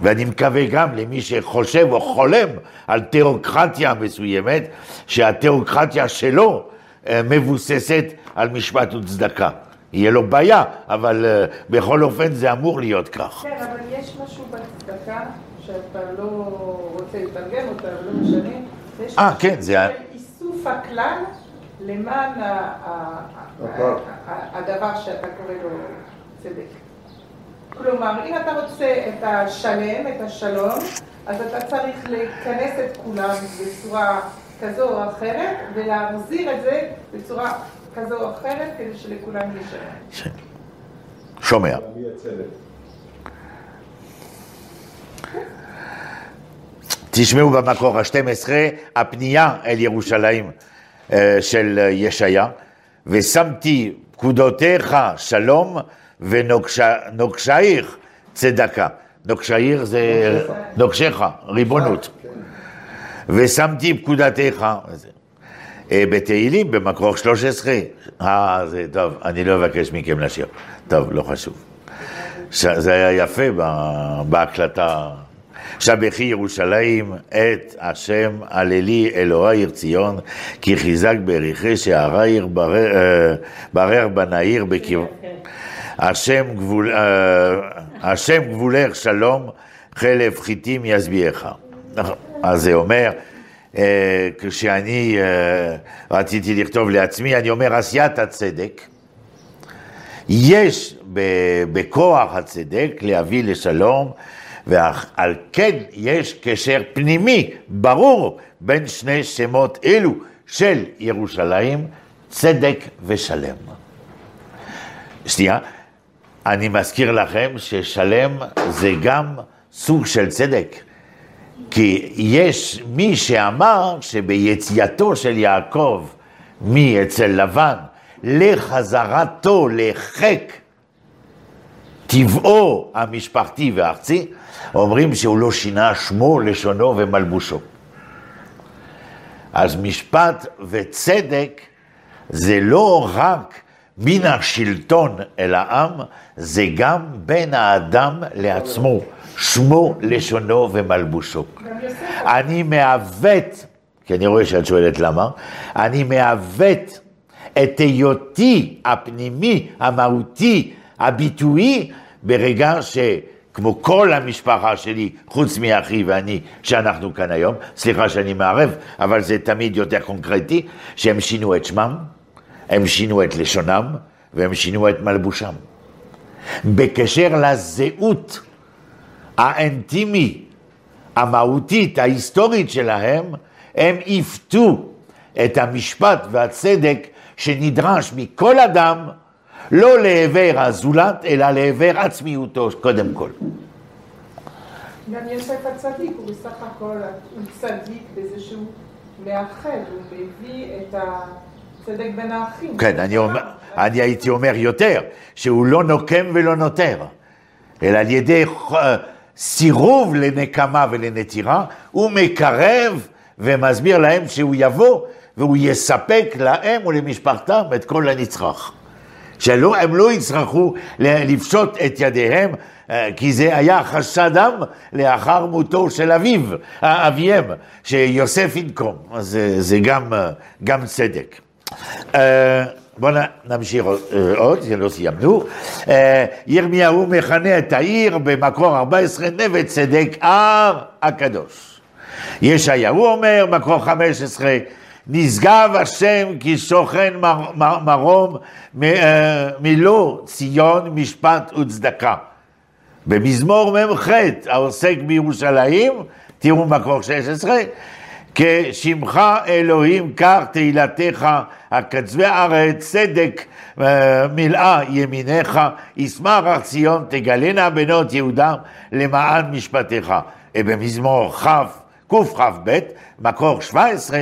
ואני מקווה גם למי שחושב או חולם על תיאוקרטיה מסוימת, שהתיאוקרטיה שלו אה, מבוססת על משפט וצדקה. יהיה לו בעיה, אבל uh, בכל אופן זה אמור להיות כך. כן, אבל יש משהו בצדקה שאתה לא רוצה לתרגם אותה, לא משנה. אה, כן, זה... איסוף הכלל למען הדבר שאתה קורא לו צדק. כלומר, אם אתה רוצה את השלם, את השלום, אז אתה צריך לכנס את כולם בצורה כזו או אחרת, ולהחזיר את זה בצורה כזו או אחרת, כדי שלכולם יהיה שלם. שומע. תשמעו במקור ה-12, הפנייה אל ירושלים אה, של ישעיה, ושמתי פקודותיך שלום ונוקשייך צדקה. נוקשייך זה נוקשך, ריבונות. ושמתי פקודתך. אה, בתהילים, במקור 13. אה, זה טוב, אני לא אבקש מכם לשיר. טוב, לא חשוב. זה היה יפה בהקלטה. שבחי ירושלים את השם עללי אלוהי עיר ציון, כי חיזק בריחי שערייך ברר אה, בנעיר בקיר... השם, גבול, אה, השם גבולך שלום, חלף חיטים ישביעך. אז זה אומר, אה, כשאני רציתי לכתוב לעצמי, אני אומר עשיית הצדק. יש בכוח הצדק להביא לשלום ועל כן יש קשר פנימי ברור בין שני שמות אלו של ירושלים, צדק ושלם. שנייה, אני מזכיר לכם ששלם זה גם סוג של צדק. כי יש מי שאמר שביציאתו של יעקב מאצל לבן לחזרתו לחק טבעו המשפחתי והארצי, אומרים שהוא לא שינה שמו, לשונו ומלבושו. אז משפט וצדק זה לא רק מן השלטון אל העם, זה גם בין האדם לעצמו, שמו, לשונו ומלבושו. אני מעוות, כי אני רואה שאת שואלת למה, אני מעוות את היותי הפנימי, המהותי, הביטויי, ברגע ש... כמו כל המשפחה שלי, חוץ מאחי ואני, שאנחנו כאן היום, סליחה שאני מערב, אבל זה תמיד יותר קונקרטי, שהם שינו את שמם, הם שינו את לשונם, והם שינו את מלבושם. בקשר לזהות האינטימי, המהותית, ההיסטורית שלהם, הם עיוותו את המשפט והצדק שנדרש מכל אדם, לא לעבר הזולת, אלא לעבר עצמיותו קודם כל. גם יוסף הצדיק הוא בסך הכל, צדיק בזה שהוא מאחד, הוא מביא את הצדק בין האחים. כן, אני, אומר, אני הייתי אומר יותר, שהוא לא נוקם ולא נותר, אלא על ידי אה, סירוב לנקמה ולנטירה, הוא מקרב ומסביר להם שהוא יבוא והוא יספק להם ולמשפחתם את כל הנצרך. שהם לא יצטרכו לפשוט את ידיהם, אה, כי זה היה חשדם לאחר מותו של אביו, אה, אביהם, שיוסף ינקום, אז זה, זה גם, אה, גם צדק. בואו נמשיך עוד, לא סיימנו. ירמיהו מכנה את העיר במקור 14 נווה צדק הר הקדוש. ישעיהו אומר, מקור 15, נשגב השם כי שוכן מר, מר, מרום אה, מלוא ציון משפט וצדקה. במזמור מ"ח העוסק בירושלים, תראו מקור 16, כשמך אלוהים כך תהילתך, הקצבי הארץ צדק אה, מלאה ימיניך, ישמח ציון תגלנה בנות יהודה למען משפטיך. במזמור כ', קכ"ב, מקור 17,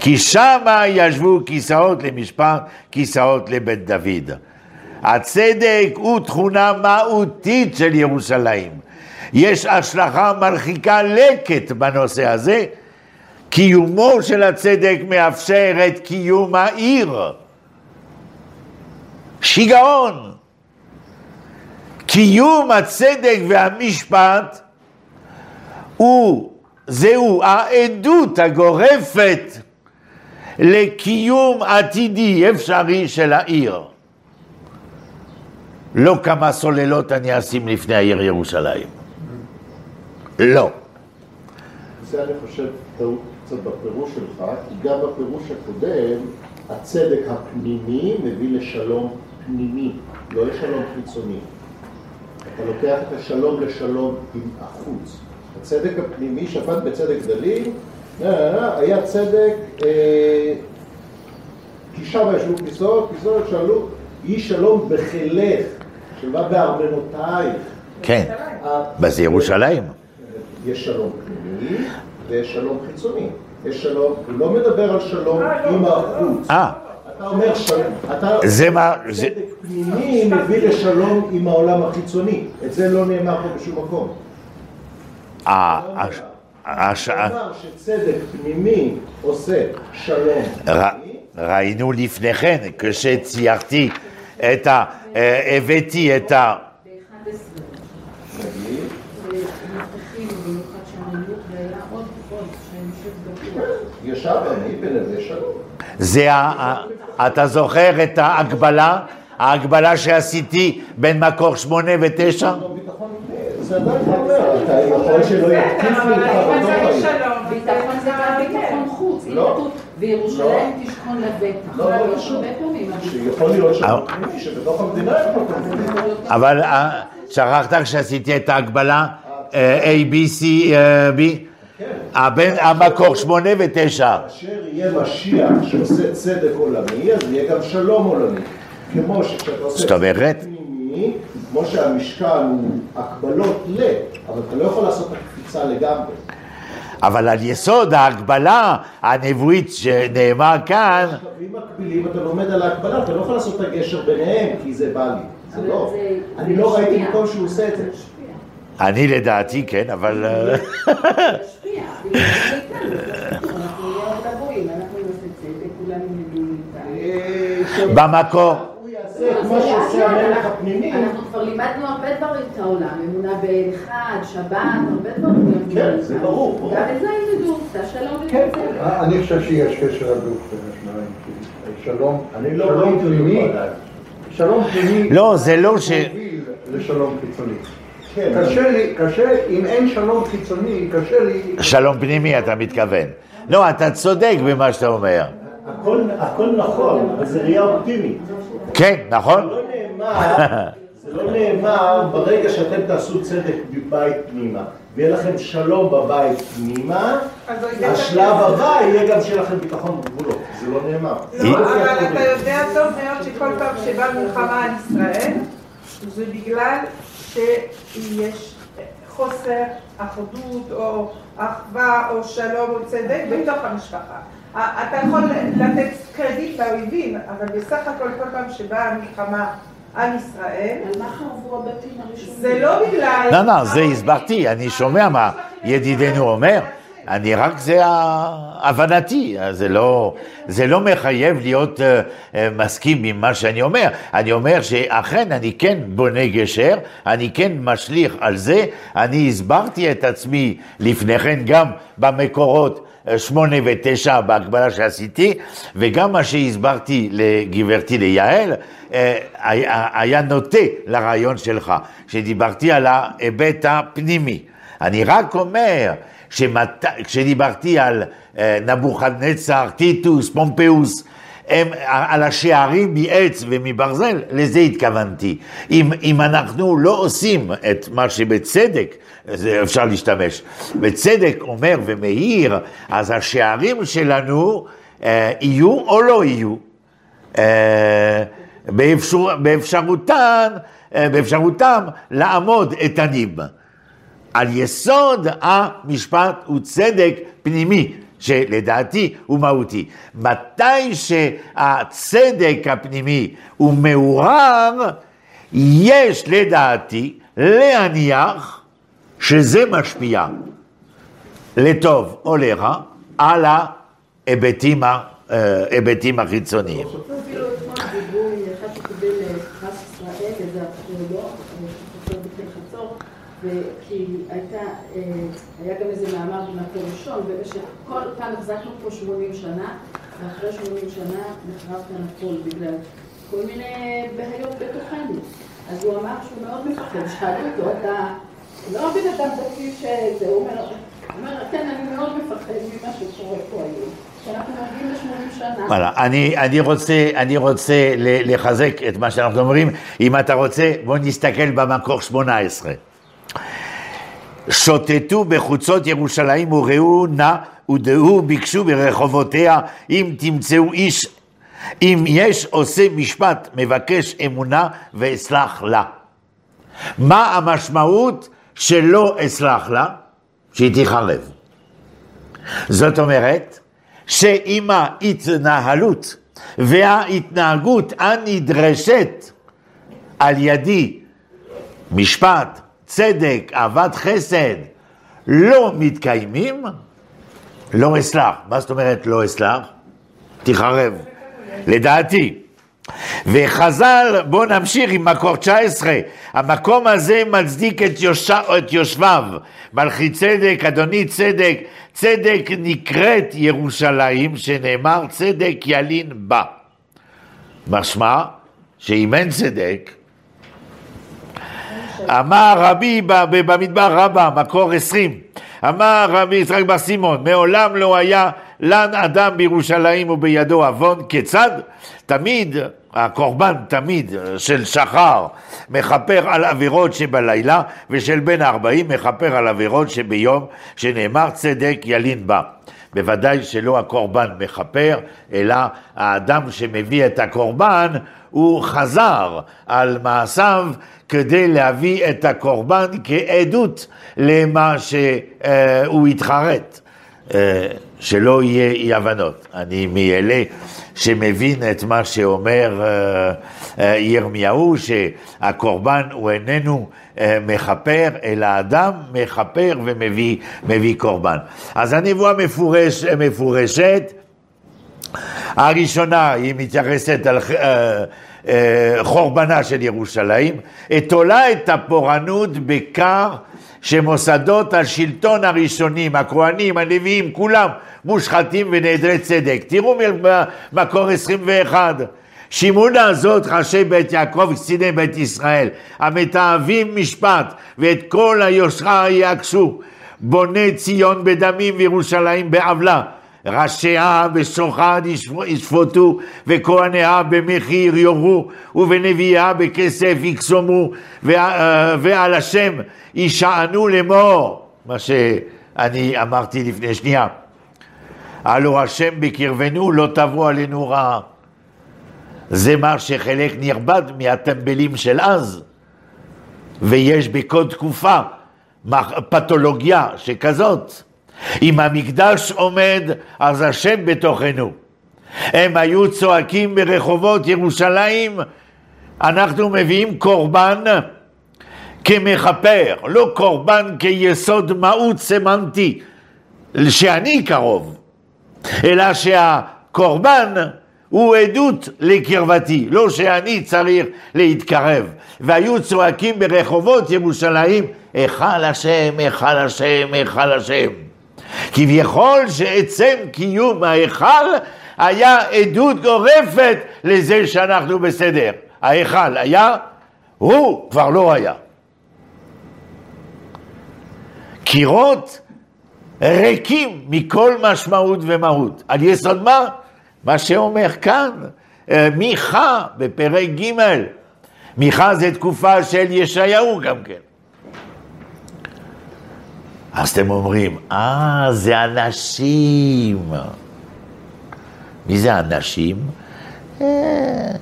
כי שמה ישבו כיסאות למשפט, כיסאות לבית דוד. הצדק הוא תכונה מהותית של ירושלים. יש השלכה מרחיקה לקט בנושא הזה. קיומו של הצדק מאפשר את קיום העיר. שיגעון. קיום הצדק והמשפט הוא, זהו העדות הגורפת לקיום עתידי אפשרי של העיר. לא כמה סוללות אני אשים לפני העיר ירושלים. לא. זה אני חושב קצת בפירוש שלך, כי גם בפירוש הקודם, הצדק הפנימי מביא לשלום פנימי, לא לשלום חיצוני. אתה לוקח את השלום לשלום עם החוץ. הצדק הפנימי שפט בצדק דליל, היה צדק, אה, כי שם ישבו כיסאות, כיסאות שאלו, יהי שלום בחילך, שלמה בארמנותייך. כן, בזה ירושלים. יש שלום פנימי ויש שלום חיצוני. יש שלום, הוא לא מדבר על שלום עם החוץ. אה. אתה אומר שלום, אתה... זה מה... צדק פנימי מביא לשלום עם העולם החיצוני. את זה לא נאמר פה בשום מקום. השעה... שצדק פנימי עושה שלום. ראינו לפני כן, כשציירתי את ה... אה, הבאתי את ה... זה, אתה זוכר את ההגבלה? ההגבלה שעשיתי בין מקור שמונה ותשע? זה עדיין אומר, אתה יכול שלא יתקיפו אותך בתוך העיר. ביטחון זה גם ביטחון חוץ. לא. וירושלים תשכון לבטח. לא, לא חשוב. שיכול להיות שבתוך המדינה. אבל שכחת כשעשיתי את ההגבלה A, B, C, B? המקור שמונה ותשע. כאשר יהיה משיח שעושה צדק עולמי, אז יהיה גם שלום עולמי. כמו שכשאתה עושה צדק פנימי, כמו שהמשכן הוא הקבלות ל, אבל אתה לא יכול לעשות את הקפיצה לגמרי. אבל על יסוד ההגבלה הנבואית שנאמר כאן... קווים מקבילים, אתה לומד על ההגבלה, אתה לא יכול לעשות את הגשר ביניהם, כי זה בא לי. זה לא. אני לא ראיתי מקום שהוא עושה את זה. אני לדעתי כן, אבל... במקור. כמו שעושה המלך הפנימי. אנחנו כבר לימדנו הרבה דברים את העולם, אמונה באחד, שבת, הרבה דברים. כן, זה ברור. גם את זה ילמדו, את השלום כן. אני חושב שיש קשר הדוק בין השניים. שלום, אני לא שלום פנימי, שלום פנימי, לא, זה לא ש... לשלום חיצוני. כן, קשה לי, קשה, אם אין שלום חיצוני, קשה לי... שלום פנימי אתה מתכוון. לא, אתה צודק במה שאתה אומר. הכל נכון, אבל זה ראייה אופטימית. כן, נכון. זה לא נאמר, זה לא נאמר ברגע שאתם תעשו צדק בבית פנימה. ויהיה לכם שלום בבית פנימה, השלב הבא יהיה גם שיהיה לכם ביטחון בגבולות, זה לא נאמר. לא, אבל אתה יודע טוב מאוד שכל פעם שבאה מלחמה על ישראל, זה בגלל שיש חוסר אחדות או אחווה או שלום או צדק בתוך המשפחה. אתה יכול לתת קרדיט לאויבים, אבל בסך הכל כל פעם שבאה המלחמה על ישראל? זה לא בגלל... לא, לא, זה הסברתי, אני שומע מה ידידנו אומר, אני רק, זה הבנתי, זה לא, זה לא מחייב להיות uh, uh, מסכים עם מה שאני אומר, אני אומר שאכן אני כן בונה גשר, אני כן משליך על זה, אני הסברתי את עצמי לפני כן גם במקורות אה, שמונה ותשע בהקבלה שעשיתי, וגם מה שהסברתי לגברתי ליעל, היה נוטה לרעיון שלך, שדיברתי על ההיבט הפנימי. אני רק אומר, שמת... כשדיברתי על אה, נבוכדנצר, טיטוס, פומפיוס, הם, על השערים מעץ ומברזל, לזה התכוונתי. אם, אם אנחנו לא עושים את מה שבצדק, אפשר להשתמש, בצדק אומר ומאיר, אז השערים שלנו אה, יהיו או לא יהיו. אה, באפשר, באפשרותן, אה, באפשרותם לעמוד איתנים. על יסוד המשפט הוא צדק פנימי, שלדעתי הוא מהותי. מתי שהצדק הפנימי הוא מעורר, יש לדעתי להניח שזה משפיע לטוב או לרע על ההיבטים, ההיבטים החיצוניים. אפילו אתמול דיברו עם אחד שקיבל פרס ישראל, איזה ארכיאולוג, חצור בפני חצור, וכי הייתה, אה, היה גם איזה מאמר במקור ראשון, ובמשך כל פעם החזקנו פה 80 שנה, ואחרי 80 שנה נחרב כאן הכל בגלל כל מיני בעיות בתוכנו. אז הוא אמר שהוא מאוד מפחד, שאלו אותו, אתה לא בן אדם דתי שזה, הוא אומר, אומר, כן, אני מאוד מפחד ממה שקורה פה היום. שאנחנו מגיעים ל-80 שנה. וואלה, אני, רוצה, לחזק את מה שאנחנו אומרים. אם אתה רוצה, בוא נסתכל במקור 18. שוטטו בחוצות ירושלים וראו נא ודעו ביקשו ברחובותיה אם תמצאו איש, אם יש עושה משפט מבקש אמונה ואסלח לה. מה המשמעות שלא אסלח לה? שהיא תיחרב. זאת אומרת, שעם ההתנהלות וההתנהגות הנדרשת על ידי משפט, צדק, אהבת חסד, לא מתקיימים, לא אסלח. מה זאת אומרת לא אסלח? תיחרב. לדעתי. וחז"ל, בואו נמשיך עם מקור 19, המקום הזה מצדיק את, יוש... את יושביו, מלכי צדק, אדוני צדק, צדק נקראת ירושלים, שנאמר צדק ילין בה. משמע שאם אין צדק, אמר רבי במדבר רבה, מקור עשרים, אמר רבי יצחק בר סימון, מעולם לא היה לן אדם בירושלים ובידו עוון, כיצד? תמיד, הקורבן תמיד של שחר מכפר על עבירות שבלילה, ושל בן ארבעים מכפר על עבירות שביום, שנאמר צדק ילין בה. בוודאי שלא הקורבן מכפר, אלא האדם שמביא את הקורבן הוא חזר על מעשיו כדי להביא את הקורבן כעדות למה שהוא התחרט. שלא יהיה אי הבנות. אני מאלה שמבין את מה שאומר ירמיהו, שהקורבן הוא איננו מכפר, אלא אדם מכפר ומביא קורבן. אז הנבואה מפורש, מפורשת, הראשונה היא מתייחסת על חורבנה של ירושלים, תולה את הפורענות בכר שמוסדות השלטון הראשונים, הכהנים, הנביאים, כולם מושחתים ונעדרי צדק. תראו במקור 21. שמעונה הזאת ראשי בית יעקב קציני בית ישראל, המתעבים משפט ואת כל היושרה יעקשו, בוני ציון בדמים וירושלים בעוולה. ראשיה בשוחד ישפוטו, וכהניה במחיר יורו, ובנביאה בכסף יקסומו, ועל השם יישענו לאמור. מה שאני אמרתי לפני שנייה. הלא השם בקרבנו לא תבוא עלינו רעה. זה מה שחלק נכבד מהטמבלים של אז, ויש בכל תקופה פתולוגיה שכזאת. אם המקדש עומד, אז השם בתוכנו. הם היו צועקים ברחובות ירושלים, אנחנו מביאים קורבן כמכפר, לא קורבן כיסוד מהות סמנטי שאני קרוב, אלא שהקורבן הוא עדות לקרבתי, לא שאני צריך להתקרב. והיו צועקים ברחובות ירושלים, היכל השם, היכל השם, היכל השם. כביכול שעצם קיום ההיכל היה עדות גורפת לזה שאנחנו בסדר. ההיכל היה, הוא כבר לא היה. קירות ריקים מכל משמעות ומהות. על יסוד מה? מה שאומר כאן, אה, מיכה בפרק ג', מיכה זה תקופה של ישעיהו גם כן. אז אתם אומרים, אה, זה אנשים. מי זה אנשים? אה,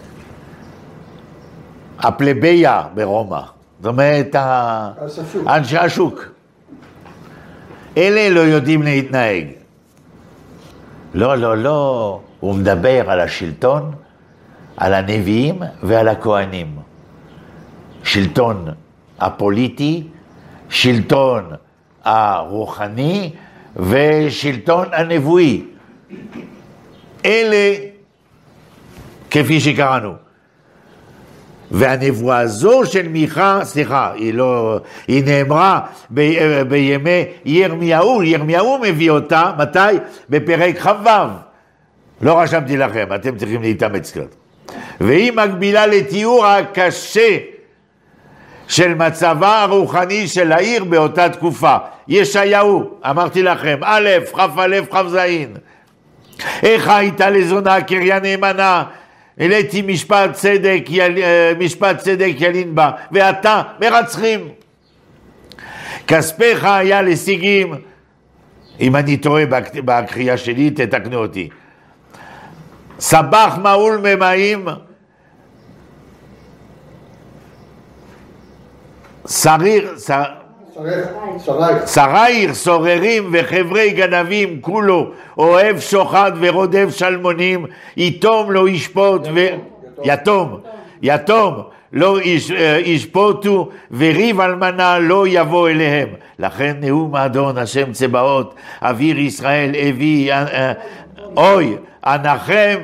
הפלביה ברומא, זאת אומרת, אנשי השוק. אלה לא יודעים להתנהג. לא, לא, לא. הוא מדבר על השלטון, על הנביאים ועל הכהנים. שלטון הפוליטי, שלטון הרוחני ושלטון הנבואי. אלה, כפי שקראנו. והנבואה הזו של מיכה, סליחה, היא לא, היא נאמרה ב, בימי ירמיהו, ירמיהו מביא אותה, מתי? בפרק כ"ו. לא רשמתי לכם, אתם צריכים להתאמץ קצת. והיא מקבילה לתיאור הקשה של מצבה הרוחני של העיר באותה תקופה. ישעיהו, אמרתי לכם, א', כ"א, כ"ז. איך הייתה לזונה קריה נאמנה, העליתי משפט. אה, משפט צדק ילין בה, ואתה מרצחים. כספיך היה לשיגים, אם אני טועה בקריאה שלי, תתקנו אותי. סבח מעול ממאים, שריר, שרייך, סוררים וחברי גנבים, כולו אוהב שוחד ורודף שלמונים, יתום לא ישפוט, ו... יתום, יתום לא אה, ישפוטו, וריב אלמנה לא יבוא אליהם. לכן נאום האדון השם צבאות, אוויר ישראל הביא, אה, אה, אוי, אנחם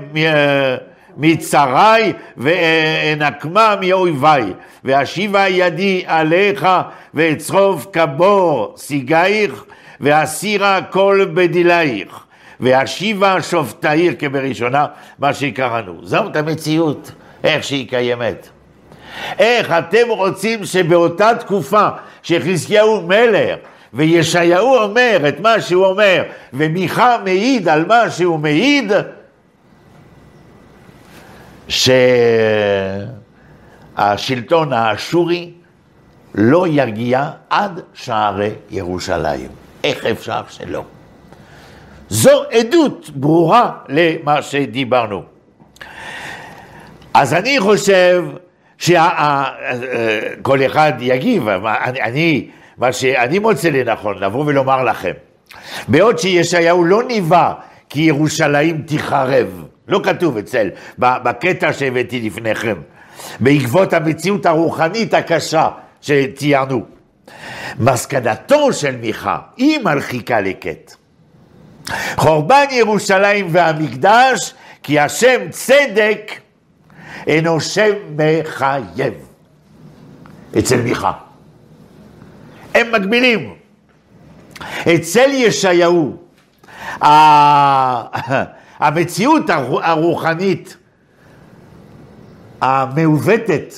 מצרי ואנקמה מאויבי, ואשיבה ידי עליך ואצרוף כבור סיגייך, ואסירה כל בדילייך, ואשיבה שופטייך כבראשונה, מה שקראנו. זאת המציאות, איך שהיא קיימת. איך אתם רוצים שבאותה תקופה שחזקיהו מלך וישעיהו אומר את מה שהוא אומר, ומיכה מעיד על מה שהוא מעיד, שהשלטון האשורי לא יגיע עד שערי ירושלים. איך אפשר שלא? זו עדות ברורה למה שדיברנו. אז אני חושב שכל אחד יגיב, אני, אני, מה שאני מוצא לנכון לבוא ולומר לכם, בעוד שישעיהו לא ניבא כי ירושלים תיחרב, לא כתוב אצל, בקטע שהבאתי לפניכם, בעקבות המציאות הרוחנית הקשה שציירנו. מסקנתו של מיכה היא מרחיקה לקט. חורבן ירושלים והמקדש, כי השם צדק אינו שם מחייב. אצל מיכה. הם מגבילים. אצל ישעיהו, המציאות הרוחנית המעוותת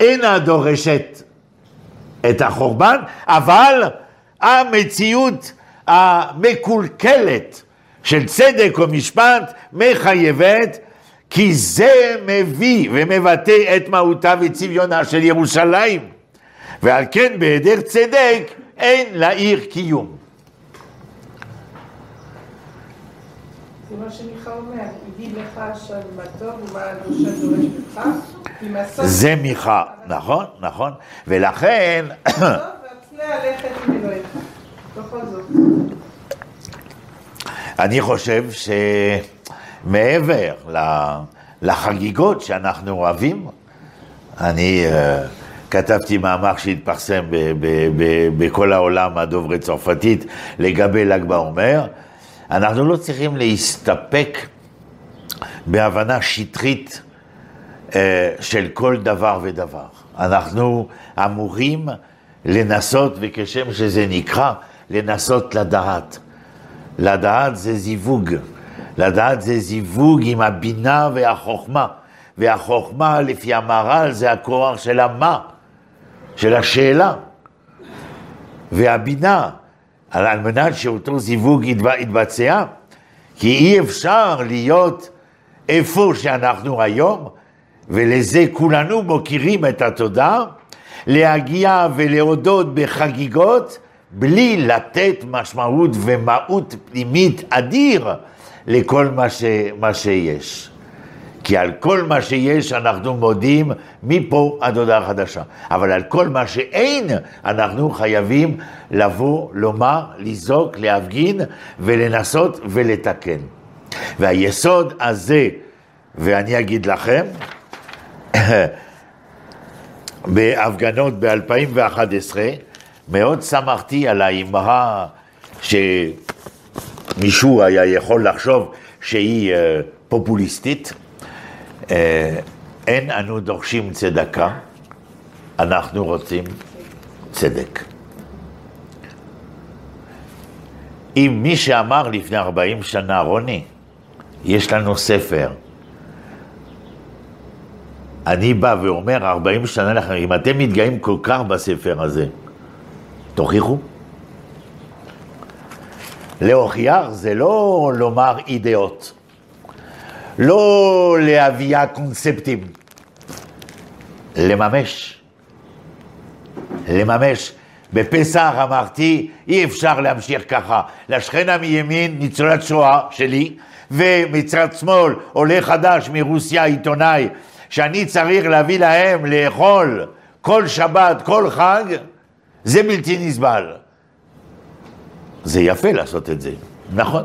אינה דורשת את החורבן, אבל המציאות המקולקלת של צדק ומשפט מחייבת כי זה מביא ומבטא את מהותה וצביונה של ירושלים. ועל כן בהיעדר צדק אין לעיר קיום. זה מה שמיכה אומר, הגיד לך השם מה טוב ומה הדרושה דורש ממך, זה מיכה, נכון, נכון, ולכן. <coughs> אני חושב שמעבר לחגיגות שאנחנו אוהבים, אני אה, כתבתי מאמר שהתפרסם בכל העולם הדוברי צרפתית לגבי ל"ג בעומר, אנחנו לא צריכים להסתפק בהבנה שטחית אה, של כל דבר ודבר. אנחנו אמורים לנסות, וכשם שזה נקרא, לנסות לדעת. לדעת זה זיווג, לדעת זה זיווג עם הבינה והחוכמה, והחוכמה לפי המהר"ל זה הכוח של המה, של השאלה, והבינה, על מנת שאותו זיווג יתב- יתבצע, כי אי אפשר להיות איפה שאנחנו היום, ולזה כולנו מוקירים את התודה, להגיע ולהודות בחגיגות בלי לתת משמעות ומהות פנימית אדיר לכל מה, ש, מה שיש. כי על כל מה שיש אנחנו מודים מפה עד הודעה חדשה. אבל על כל מה שאין, אנחנו חייבים לבוא, לומר, לזעוק, להפגין ולנסות ולתקן. והיסוד הזה, ואני אגיד לכם, <coughs> בהפגנות ב-2011, מאוד שמחתי על האמרה שמישהו היה יכול לחשוב שהיא אה, פופוליסטית. אה, אין אנו דורשים צדקה, אנחנו רוצים צדק. אם מי שאמר לפני 40 שנה, רוני, יש לנו ספר, אני בא ואומר, 40 שנה לכם, אם אתם מתגאים כל כך בספר הזה, תוכיחו. להוכיח זה לא לומר אידאות, לא להביאה קונספטים, לממש. לממש. בפסח אמרתי, אי אפשר להמשיך ככה. לשכנה מימין, ניצולת שואה שלי, ומצד שמאל, עולה חדש מרוסיה, עיתונאי, שאני צריך להביא להם לאכול כל שבת, כל חג, זה בלתי נסבל. זה יפה לעשות את זה, נכון?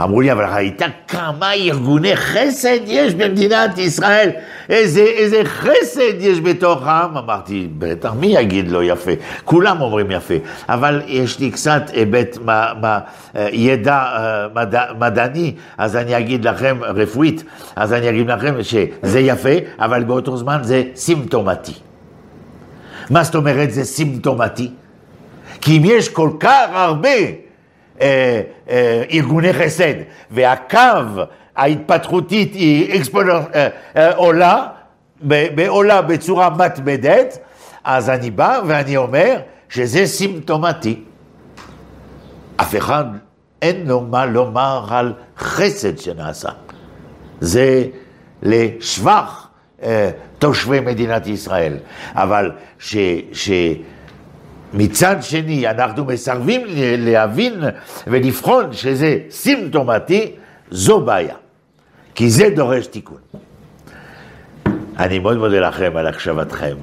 אמרו לי, אבל ראית כמה ארגוני חסד יש במדינת ישראל? איזה, איזה חסד יש בתוך העם? אמרתי, בטח, מי יגיד לא יפה? כולם אומרים יפה, אבל יש לי קצת היבט, מה, מה, ידע אה, מדע, מדעני, אז אני אגיד לכם, רפואית, אז אני אגיד לכם שזה יפה, אבל באותו זמן זה סימפטומטי. מה זאת אומרת זה סימפטומטי? כי אם יש כל כך הרבה אה, אה, ארגוני חסד, והקו ההתפתחותית היא אקספונר, אה, אה, עולה, עולה בצורה מתמדת, אז אני בא ואני אומר שזה סימפטומטי. אף אחד אין לו מה לומר על חסד שנעשה. זה לשבח אה, תושבי מדינת ישראל. אבל ש... ש מצד שני, אנחנו מסרבים להבין ולבחון שזה סימפטומטי, זו בעיה. כי זה דורש תיקון. אני מאוד מודה לכם על הקשבתכם.